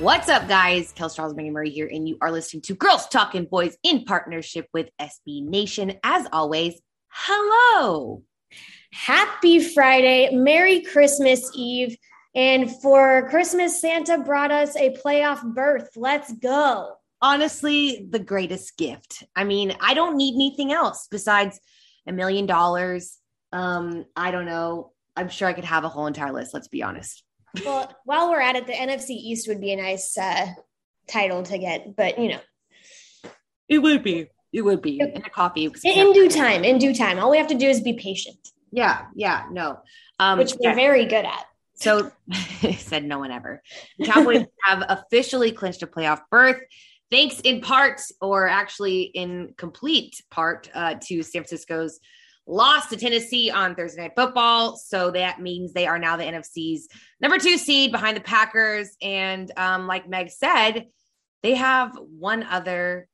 What's up, guys? Kel Charles Megan Murray here, and you are listening to Girls Talking Boys in partnership with SB Nation. As always, hello. Happy Friday. Merry Christmas Eve. And for Christmas, Santa brought us a playoff berth. Let's go. Honestly, the greatest gift. I mean, I don't need anything else besides a million dollars. Um, I don't know. I'm sure I could have a whole entire list, let's be honest. Well, while we're at it, the NFC East would be a nice uh, title to get, but you know, it would be. It would be in a coffee. In, in due time. In due time. All we have to do is be patient. Yeah. Yeah. No. Um, Which we're yeah. very good at. So said no one ever. The Cowboys have officially clinched a playoff berth, thanks in part, or actually in complete part, uh, to San Francisco's lost to Tennessee on Thursday Night Football. So that means they are now the NFC's number two seed behind the Packers. And um, like Meg said, they have one other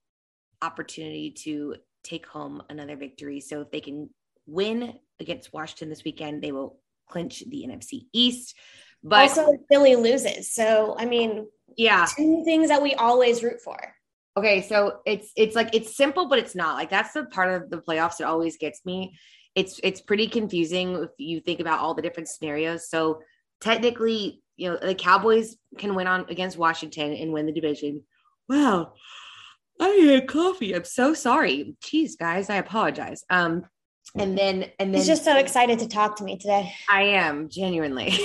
opportunity to take home another victory. So if they can win against Washington this weekend, they will clinch the NFC East. But also, Philly loses. So, I mean, yeah, two things that we always root for. Okay, so it's it's like it's simple, but it's not. Like that's the part of the playoffs that always gets me. It's it's pretty confusing if you think about all the different scenarios. So technically, you know, the Cowboys can win on against Washington and win the division. Wow. I had coffee. I'm so sorry. Jeez, guys, I apologize. Um, and then and then he's just so excited to talk to me today. I am genuinely.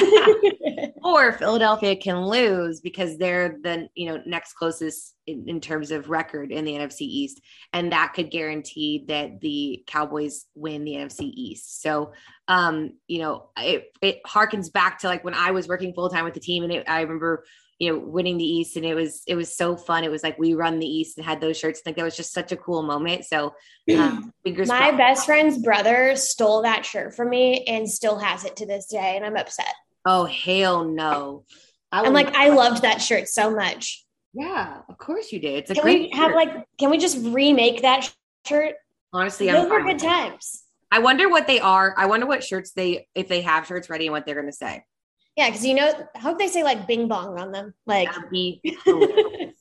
or Philadelphia can lose because they're the you know next closest in, in, terms of record in the NFC East, and that could guarantee that the Cowboys win the NFC East. So, um, you know, it it harkens back to like when I was working full time with the team, and it, I remember you know winning the east and it was it was so fun. It was like we run the east and had those shirts. Like that was just such a cool moment. So um, fingers my crossed. best friend's brother stole that shirt from me and still has it to this day and i'm upset oh hell no. I am like i loved that shirt so much. Yeah of course you did. It's a can great we have shirt. like can we just remake that shirt? Honestly those I'm were good times. I wonder what they are. I wonder what shirts they if they have shirts ready and what they're going to say. Yeah, because you know, I hope they say like bing bong on them. Like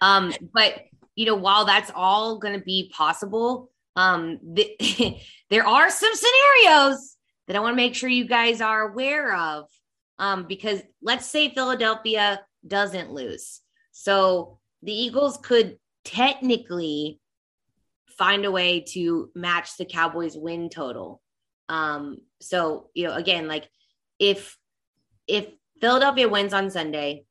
um, but you know, while that's all gonna be possible, um, the, there are some scenarios that I want to make sure you guys are aware of. Um, because let's say Philadelphia doesn't lose. So the Eagles could technically find a way to match the Cowboys win total. Um, so you know, again, like if if Philadelphia wins on Sunday,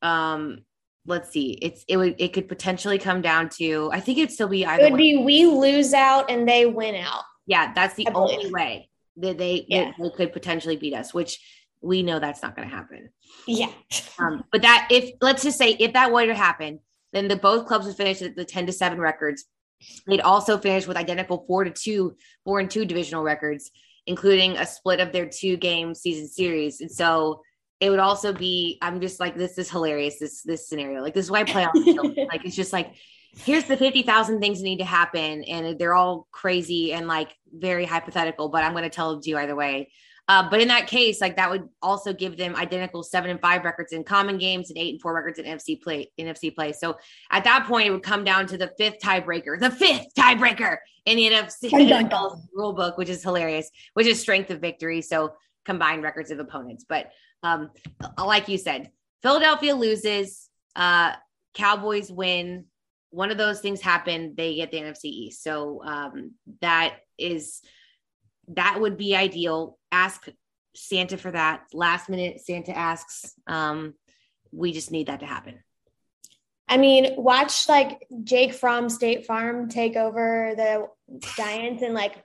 um, let's see, it's it would it could potentially come down to I think it'd still be either. It would way. be we lose out and they win out. Yeah, that's the only way that they yeah. they could potentially beat us, which we know that's not going to happen. Yeah. um, but that if let's just say if that were to happen, then the both clubs would finish at the ten to seven records. They'd also finish with identical four to two, four and two divisional records including a split of their two game season series. And so it would also be, I'm just like, this is hilarious, this this scenario. Like this is why playoffs like it's just like here's the 50,000 things that need to happen and they're all crazy and like very hypothetical, but I'm going to tell them to you either way. Uh, but in that case, like that would also give them identical seven and five records in common games and eight and four records in NFC play in NFC play. So at that point, it would come down to the fifth tiebreaker, the fifth tiebreaker in the NFC rule book, which is hilarious, which is strength of victory. So combined records of opponents. But um, like you said, Philadelphia loses, uh, Cowboys win. One of those things happen, they get the NFC East. So um, that is that would be ideal. Ask Santa for that. Last minute, Santa asks. Um, we just need that to happen. I mean, watch like Jake from State Farm take over the Giants and like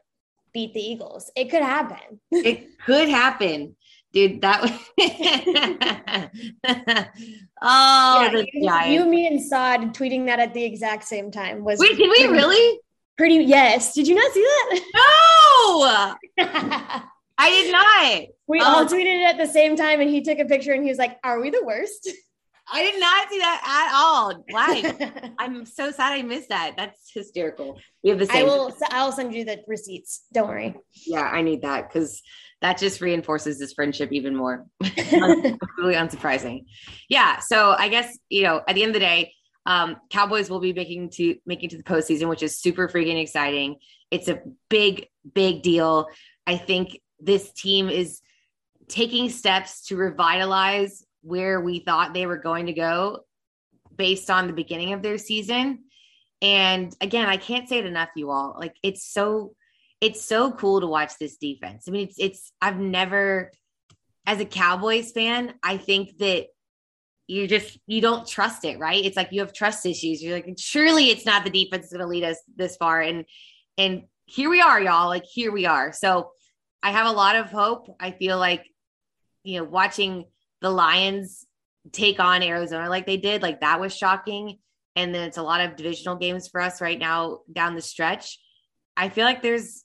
beat the Eagles. It could happen. it could happen. Dude, that oh, yeah, you, you, me, and Saad tweeting that at the exact same time was. Wait, did we really? Pretty yes. Did you not see that? No, I did not. We um, all tweeted it at the same time, and he took a picture, and he was like, "Are we the worst?" I did not see that at all. Why? I'm so sad I missed that. That's hysterical. We have the same. I will. I'll send you the receipts. Don't worry. Yeah, I need that because that just reinforces this friendship even more. really unsurprising. Yeah. So I guess you know at the end of the day, um, Cowboys will be making to making to the postseason, which is super freaking exciting. It's a big, big deal. I think this team is taking steps to revitalize where we thought they were going to go based on the beginning of their season. And again, I can't say it enough, you all. Like it's so it's so cool to watch this defense. I mean, it's it's I've never as a Cowboys fan, I think that you just you don't trust it, right? It's like you have trust issues. You're like, surely it's not the defense that's gonna lead us this far. And and here we are, y'all. Like here we are. So I have a lot of hope. I feel like, you know, watching the Lions take on Arizona like they did, like that was shocking. And then it's a lot of divisional games for us right now down the stretch. I feel like there's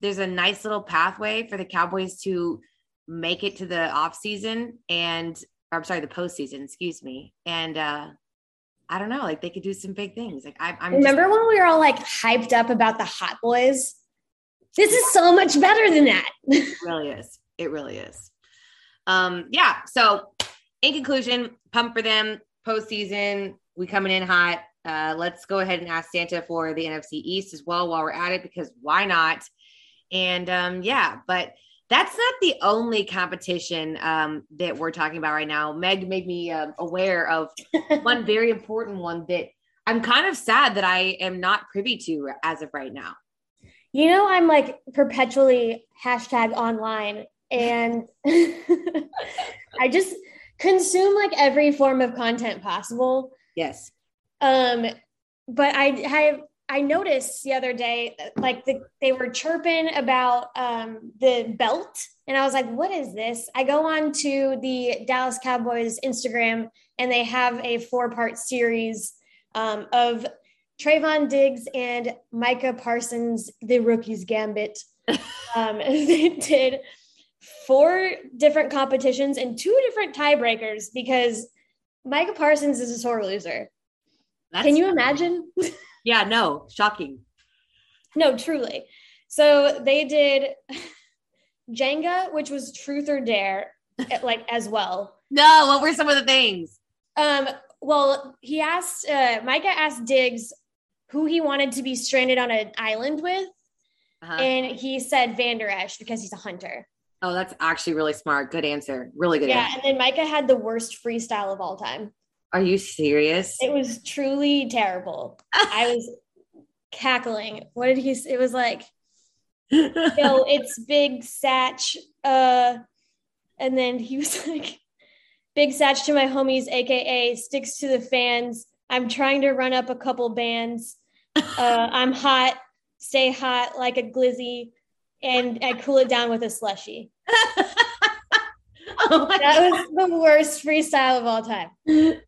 there's a nice little pathway for the Cowboys to make it to the off season and or I'm sorry, the postseason, excuse me. And uh I don't know, like they could do some big things. Like I, am remember just, when we were all like hyped up about the Hot Boys. This is so much better than that. it really is. It really is um, yeah. So in conclusion, pump for them postseason. We coming in hot. Uh, let's go ahead and ask Santa for the NFC East as well while we're at it because why not? And um, yeah, but that's not the only competition um, that we're talking about right now. Meg made me uh, aware of one very important one that I'm kind of sad that I am not privy to as of right now. You know, I'm like perpetually hashtag online and I just consume like every form of content possible. Yes. Um, but I have I noticed the other day like the, they were chirping about um, the belt, and I was like, "What is this?" I go on to the Dallas Cowboys Instagram, and they have a four part series um, of Trevon Diggs and Micah Parsons, the rookie's gambit. um, they did four different competitions and two different tiebreakers because Micah Parsons is a sore loser. That's Can you imagine? yeah, no, shocking. No, truly. So they did Jenga, which was truth or dare, like as well. No, what were some of the things? Um, well, he asked uh Micah asked Diggs who he wanted to be stranded on an island with. Uh-huh. And he said Vander Esch because he's a hunter. Oh, that's actually really smart. Good answer. Really good yeah, answer. and then Micah had the worst freestyle of all time. Are you serious? It was truly terrible. I was cackling. What did he it was like yo, it's big Satch. Uh and then he was like big Satch to my homies, aka sticks to the fans. I'm trying to run up a couple bands. Uh, I'm hot, stay hot like a glizzy and I cool it down with a slushy. oh that was the worst freestyle of all time.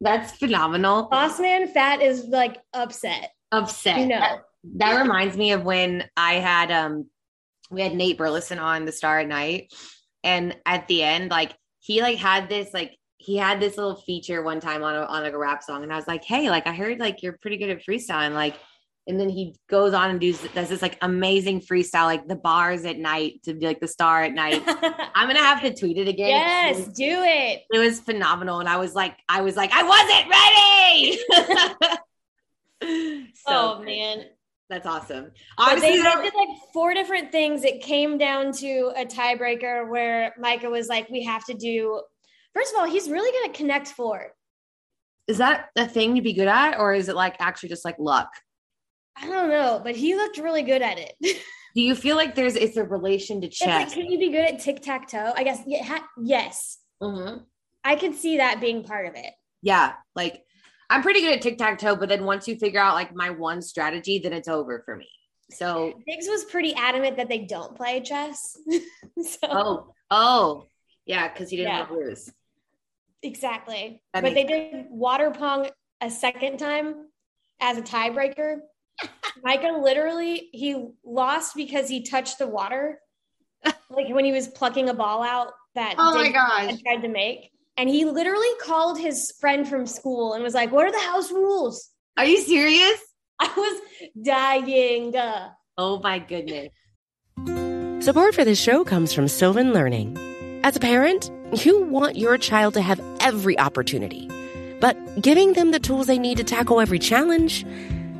That's phenomenal. Boss Man Fat is like upset. Upset. You know. That, that reminds me of when I had um we had Nate Burleson on the Star at Night, and at the end, like he like had this like he had this little feature one time on a, on like a rap song, and I was like, hey, like I heard like you're pretty good at freestyle." And like and then he goes on and does, does this like amazing freestyle, like the bars at night to be like the star at night. I'm gonna have to tweet it again. Yes, it was, do it. It was phenomenal, and I was like, I was like, I wasn't ready. so, oh man, that's awesome. Obviously, they did like four different things. It came down to a tiebreaker where Micah was like, "We have to do First of all, he's really gonna Connect Four. Is that a thing to be good at, or is it like actually just like luck? I don't know, but he looked really good at it. Do you feel like there's it's a relation to It's like, chess? can you be good at tic tac toe? I guess yeah, ha- yes. Mhm. I could see that being part of it. Yeah, like I'm pretty good at tic tac toe, but then once you figure out like my one strategy, then it's over for me. So, Diggs was pretty adamant that they don't play chess. so oh, oh, yeah, because he didn't Yeah. want to lose. exactly. That but they makes did water pong a second time as a tiebreaker. Micah literally he lost because he touched the water, like when he was plucking a ball out that Oh my Diggs gosh. had tried to make. And he literally called his friend from school and was like, "What are the house rules?" Are you serious? I was dying. Oh my goodness. Support for this show comes from Sylvan Learning. As a parent, you want your child to have every opportunity, but giving them the tools they need to tackle every challenge,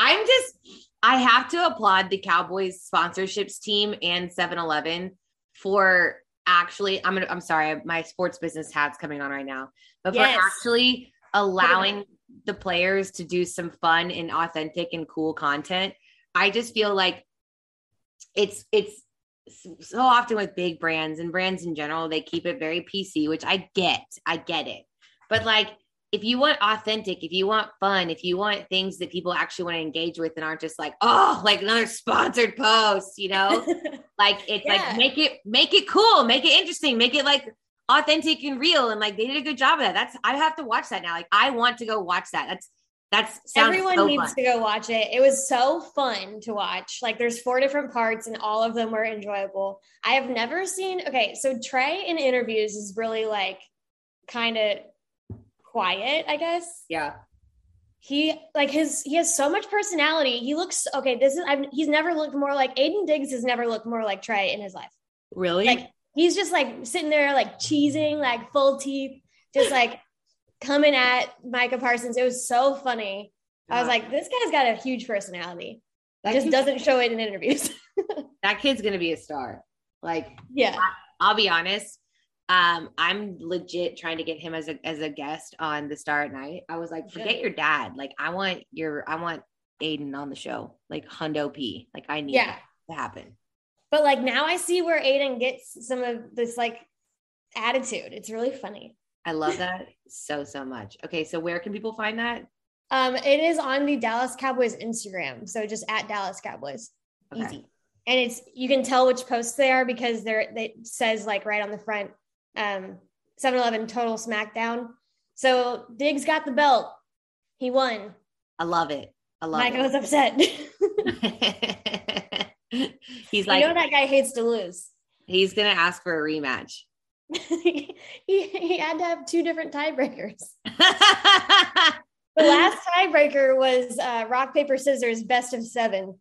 I'm just, I have to applaud the Cowboys sponsorships team and 7 Eleven for actually, I'm gonna, I'm sorry, my sports business hat's coming on right now, but Yes. for actually allowing the players to do some fun and authentic and cool content. I just feel like it's, it's, so often with big brands and brands in general, they keep it very PC, which I get. I get it. But like, if you want authentic, if you want fun, if you want things that people actually want to engage with and aren't just like, oh, like another sponsored post, you know, like it's Yeah. like make it make it cool, make it interesting, make it like authentic and real. And like they did a good job of that. That's I have to watch that now. Like I want to go watch that. That's that's Everyone so needs fun. to go watch it. It was so fun to watch. Like there's four different parts and all of them were enjoyable. I have never seen okay, so Trey in interviews is really like kind of quiet, I guess. Yeah. He like his he has so much personality. He looks okay, this is I've, he's never looked more like Aiden Diggs has never looked more like Trey in his life. Really? Like he's just like sitting there like cheesing, like full teeth, just like coming at Micah Parsons. It was so funny. I was like, this guy's got a huge personality. that, just doesn't show it in interviews. that kid's gonna be a star. Like yeah. I'll be honest. Um, I'm legit trying to get him as a as a guest on the Star at Night. I was like, forget your dad. Like, I want your I want Aiden on the show, like Hundo P. Like, I need Yeah. that to happen. But like now I see where Aiden gets some of this like attitude. It's really funny. I love that so so much. Okay, so where can people find that? Um, it is on the Dallas Cowboys Instagram. So just at Dallas Cowboys. Okay. Easy. And it's you can tell which posts they are because they're they it says like right on the front, um, 7-Eleven total smackdown. So Diggs got the belt. He won. I love it. I love Micah was upset. it. he's I like know that guy hates to lose. he's gonna ask for a rematch. he, he had to have two different tiebreakers. The last tiebreaker was uh, rock, paper, scissors, best of seven.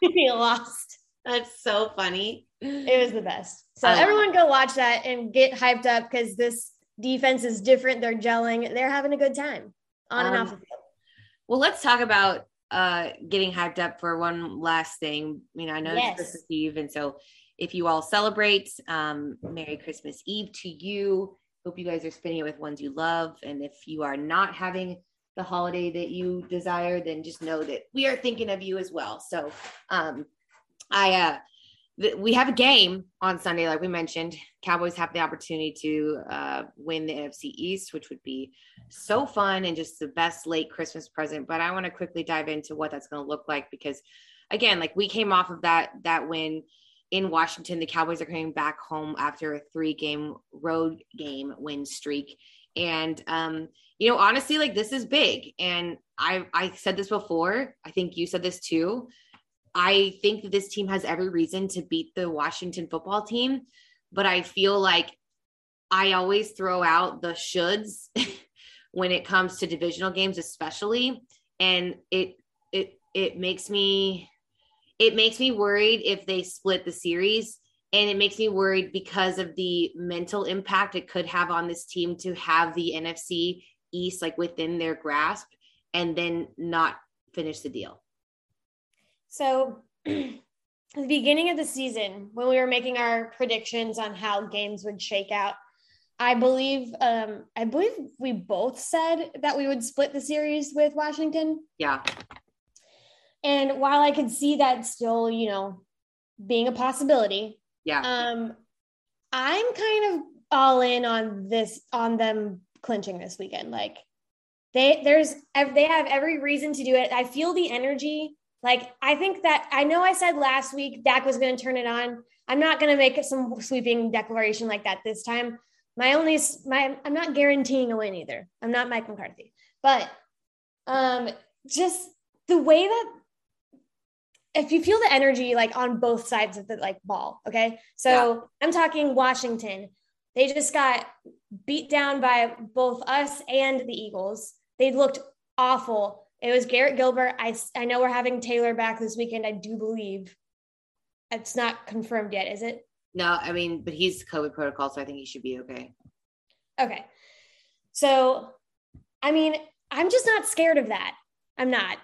he lost. That's so funny. It was the best. So I everyone go watch that and get hyped up because this defense is different. They're gelling. They're having a good time on and Um, off the field. Well, let's talk about uh getting hyped up for one last thing. You know, I know Yes. it's Christmas Eve, and so if you all celebrate, um, Merry Christmas Eve to you. Hope you guys are spending it with ones you love. And if you are not having the holiday that you desire, then just know that we are thinking of you as well. So um I uh we have a game on Sunday, like we mentioned. Cowboys have the opportunity to uh, win the NFC East, which would be so fun and just the best late Christmas present. But I want to quickly dive into what that's going to look like because, again, like we came off of that that win in Washington. The Cowboys are coming back home after a three game road game win streak, and um, you know, honestly, like this is big. And I I said this before. I think you said this too. I think this team has every reason to beat the Washington football team, but I feel like I always throw out the shoulds when it comes to divisional games, especially, and it it it makes me it makes me worried if they split the series, and it makes me worried because of the mental impact it could have on this team to have the NFC East like within their grasp and then not finish the deal. So, at the beginning of the season, when we were making our predictions on how games would shake out, I believe, um, I believe we both said that we would split the series with Washington. Yeah. And while I could see that still, you know, being a possibility, Yeah. um, I'm kind of all in on this, on them clinching this weekend. Like, they there's they have every reason to do it. I feel the energy. Like I think that I know I said last week Dak was going to turn it on. I'm not going to make some sweeping declaration like that this time. My only my I'm not guaranteeing a win either. I'm not Mike McCarthy, but um, just the way that if you feel the energy like on both sides of the like ball, okay. So I'm talking Washington. They just got beat down by both us and the Eagles. They looked awful. It was Garrett Gilbert. I, I know we're having Taylor back this weekend. I do believe it's not confirmed yet, is it? No, I mean, but he's COVID protocol, so I think he should be okay. Okay. So, I mean, I'm just not scared of that. I'm not.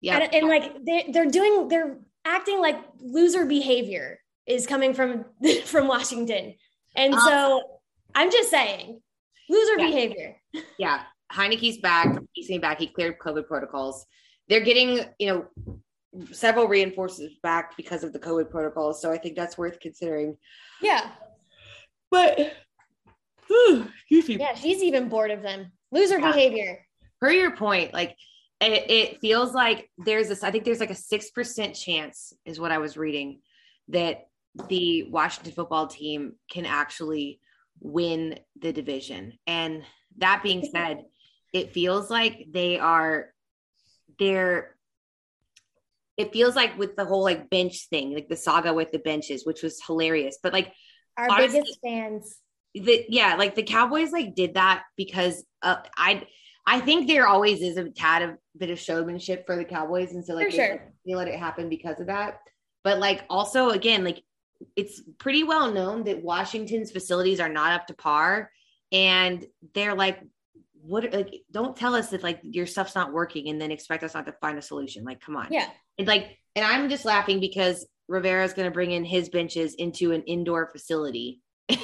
Yeah. And, and like they, they're doing, they're acting like loser behavior is coming from from Washington, and um, so I'm just saying, loser Yeah. behavior. yeah. Heinicke's back. He's getting back. He cleared COVID protocols. They're getting, you know, several reinforcements back because of the COVID protocols. So I think that's worth considering. Yeah, But excuse me. yeah. She's even bored of them. Loser Yeah. behavior. per your point, like it, it feels like there's this, I think there's like a 6% chance, is what I was reading, that the Washington football team can actually win the division. And that being said, it feels like they are, they're, it feels like with the whole like bench thing, like the saga with the benches, which was hilarious. But like Our Honestly- biggest fans. the yeah, like the Cowboys like did that because uh, I I think there always is a tad of bit of showmanship for the Cowboys, and so like they, sure. they let it happen because of that. But like also again, like it's pretty well known that Washington's facilities are not up to par, and they're like, what like don't tell us that like your stuff's not working and then expect us not to find a solution. Like, come on, Yeah. and like, and I'm just laughing because Rivera's going to bring in his benches into an indoor facility.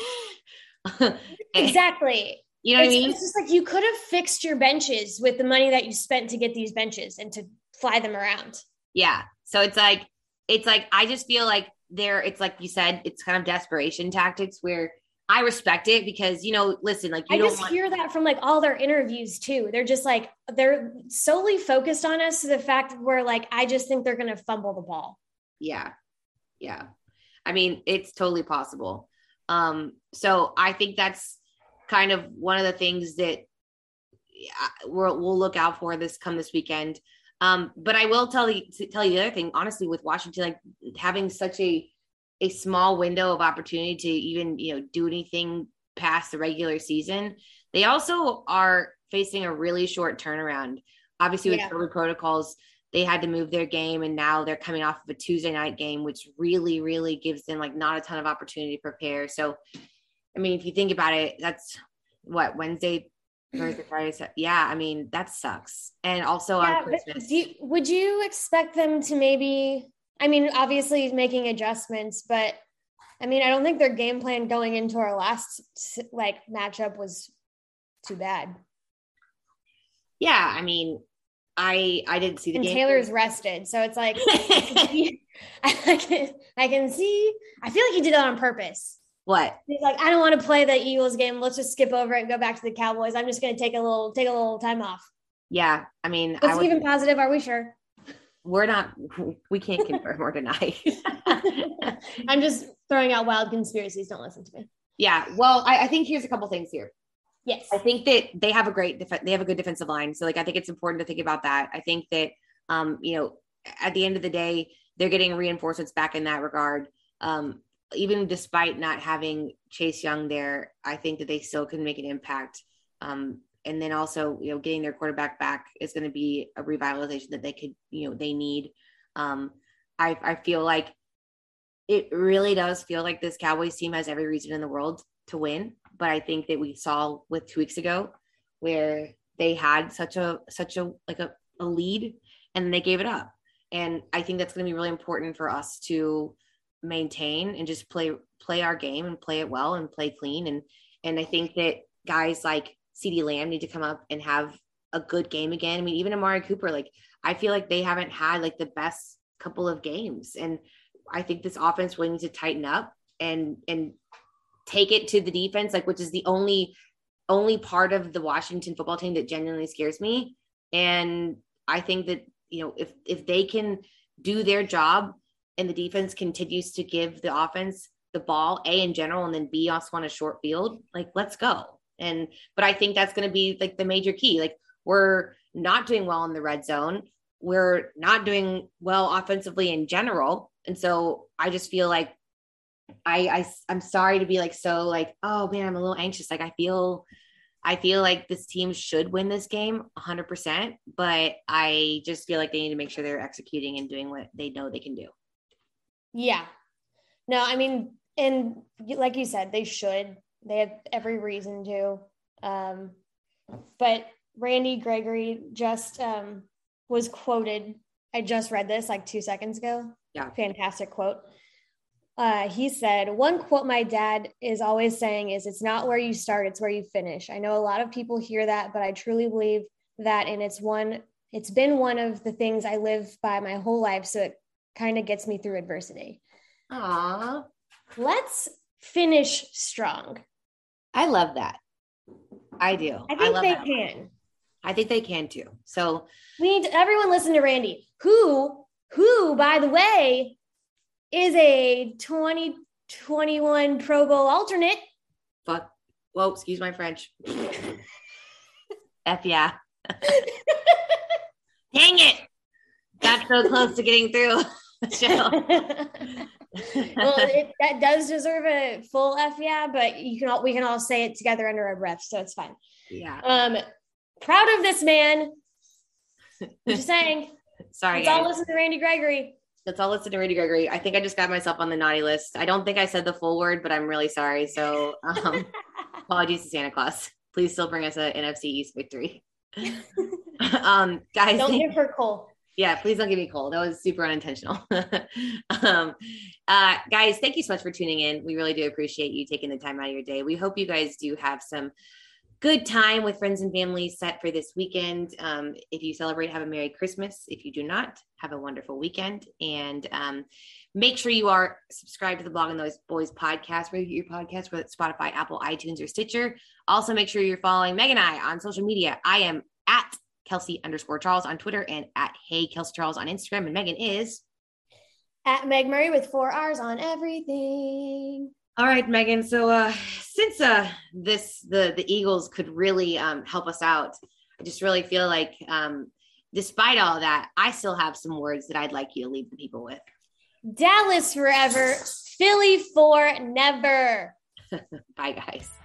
Exactly. You know what it's, I mean? it's just like you could have fixed your benches with the money that you spent to get these benches and to fly them around. Yeah. So it's like, it's like, I just feel like there, it's like you said, it's kind of desperation tactics where I respect it because, you know, listen, like you I don't just want, hear that from like all their interviews too. They're just like they're solely focused on us to the fact where like I just think they're gonna fumble the ball. yeah. Yeah. I mean, it's totally possible. Um, so I think that's kind of one of the things that we'll, we'll look out for this come this weekend. Um, but I will tell you tell you the other thing, honestly, with Washington, like having such a a small window of opportunity to even you know do anything past the regular season, they also are facing a really short turnaround. Obviously, with Yeah. COVID protocols, they had to move their game and now they're coming off of a Tuesday night game, which really, really gives them like not a ton of opportunity to prepare. So, I mean, if you think about it, that's what Wednesday, Thursday, Friday. Yeah, I mean, that sucks. And also yeah, on Christmas. You, would you expect them to maybe, I mean, obviously making adjustments, but I mean, I don't think their game plan going into our last like matchup was too bad. Yeah, I mean, I I didn't see the and game. Taylor's rested, so it's like I can I can see. I feel like he did that on purpose. What? He's like, I don't want to play the Eagles game. Let's just skip over it and go back to the Cowboys. I'm just going to take a little take a little time off. Yeah, I mean, let's I even positive. Are we sure? We're not. We can't confirm or deny. I'm just throwing out wild conspiracies. Don't listen to me. Yeah. Well, I, I think here's a couple things here. Yes. I think that they have a great def- they have a good defensive line. So like I think it's important to think about that. I think that um, you know, at the end of the day, they're getting reinforcements back in that regard. Um, even despite not having Chase Young there, I think that they still can make an impact. Um, and then also, you know, getting their quarterback back is going to be a revitalization that they could, you know, they need. Um, I, I feel like it really does feel like this Cowboys team has every reason in the world to win but I think that we saw with two weeks ago where they had such a such a like a, a lead and they gave it up. And I think that's going to be really important for us to maintain and just play play our game and play it well and play clean. And and I think that guys like CeeDee Lamb need to come up and have a good game again. I mean, even Amari Cooper, like I feel like they haven't had like the best couple of games. And I think this offense really needs to tighten up and and take it to the defense, like which is the only only part of the Washington football team that genuinely scares me. And I think that you know if if they can do their job and the defense continues to give the offense the ball a in general and then b also on a short field like let's go and but i think that's going to be like the major key like we're not doing well in the red zone we're not doing well offensively in general and so i just feel like I, I I'm sorry to be like so like oh man I'm a little anxious like I feel I feel like this team should win this game 100% but I just feel like they need to make sure they're executing and doing what they know they can do. Yeah. No, I mean and like you said they should. They have every reason to um but Randy Gregory just um was quoted I just read this like 2 seconds ago. Yeah. Fantastic quote uh, he said, One quote my dad is always saying is, It's not where you start, it's where you finish. I know a lot of people hear that, but I truly believe that. And it's one, it's been one of the things I live by my whole life. So it kind of gets me through adversity. Aw. Let's finish strong. I love that. I do. I think I they can. I think they can too. So we need to, everyone listen to Randy, who, who, by the way, is a 2021 Pro Bowl alternate. Fuck. Whoa, excuse my French. F yeah. Dang it. Got so close to getting through. well, it, that does deserve a full F yeah, but you can all we can all say it together under our breath, so it's fine. Yeah. Um, proud of this man. just saying. Sorry. Let's all listen to Randy Gregory. Let's all listen to Randy Gregory. I think I just got myself on the naughty list. I don't think I said the full word, but I'm really sorry. So um, apologies to Santa Claus. Please still bring us an NFC East victory. um, guys, don't give her coal. Yeah, please don't give me cold. That was super unintentional. um, uh, guys, thank you so much for tuning in. We really do appreciate you taking the time out of your day. We hope you guys do have some good time with friends and family set for this weekend. Um, if you celebrate, have a Merry Christmas. If you do not, have a wonderful weekend. And um, make sure you are subscribed to the Blogging The Boys podcast, where you your podcast, whether it's Spotify, Apple, iTunes, or Stitcher. Also, make sure you're following Meg and I on social media. I am at Kelsey underscore Charles on Twitter and at Hey Kelsey Charles on Instagram. And Megan is at Meg Murray with four R's on everything. All right, Megan. So uh, since uh, this the the Eagles could really um, help us out, I just really feel like, um, despite all that, I still have some words that I'd like you to leave the people with. Dallas forever, Philly for never. Bye, guys.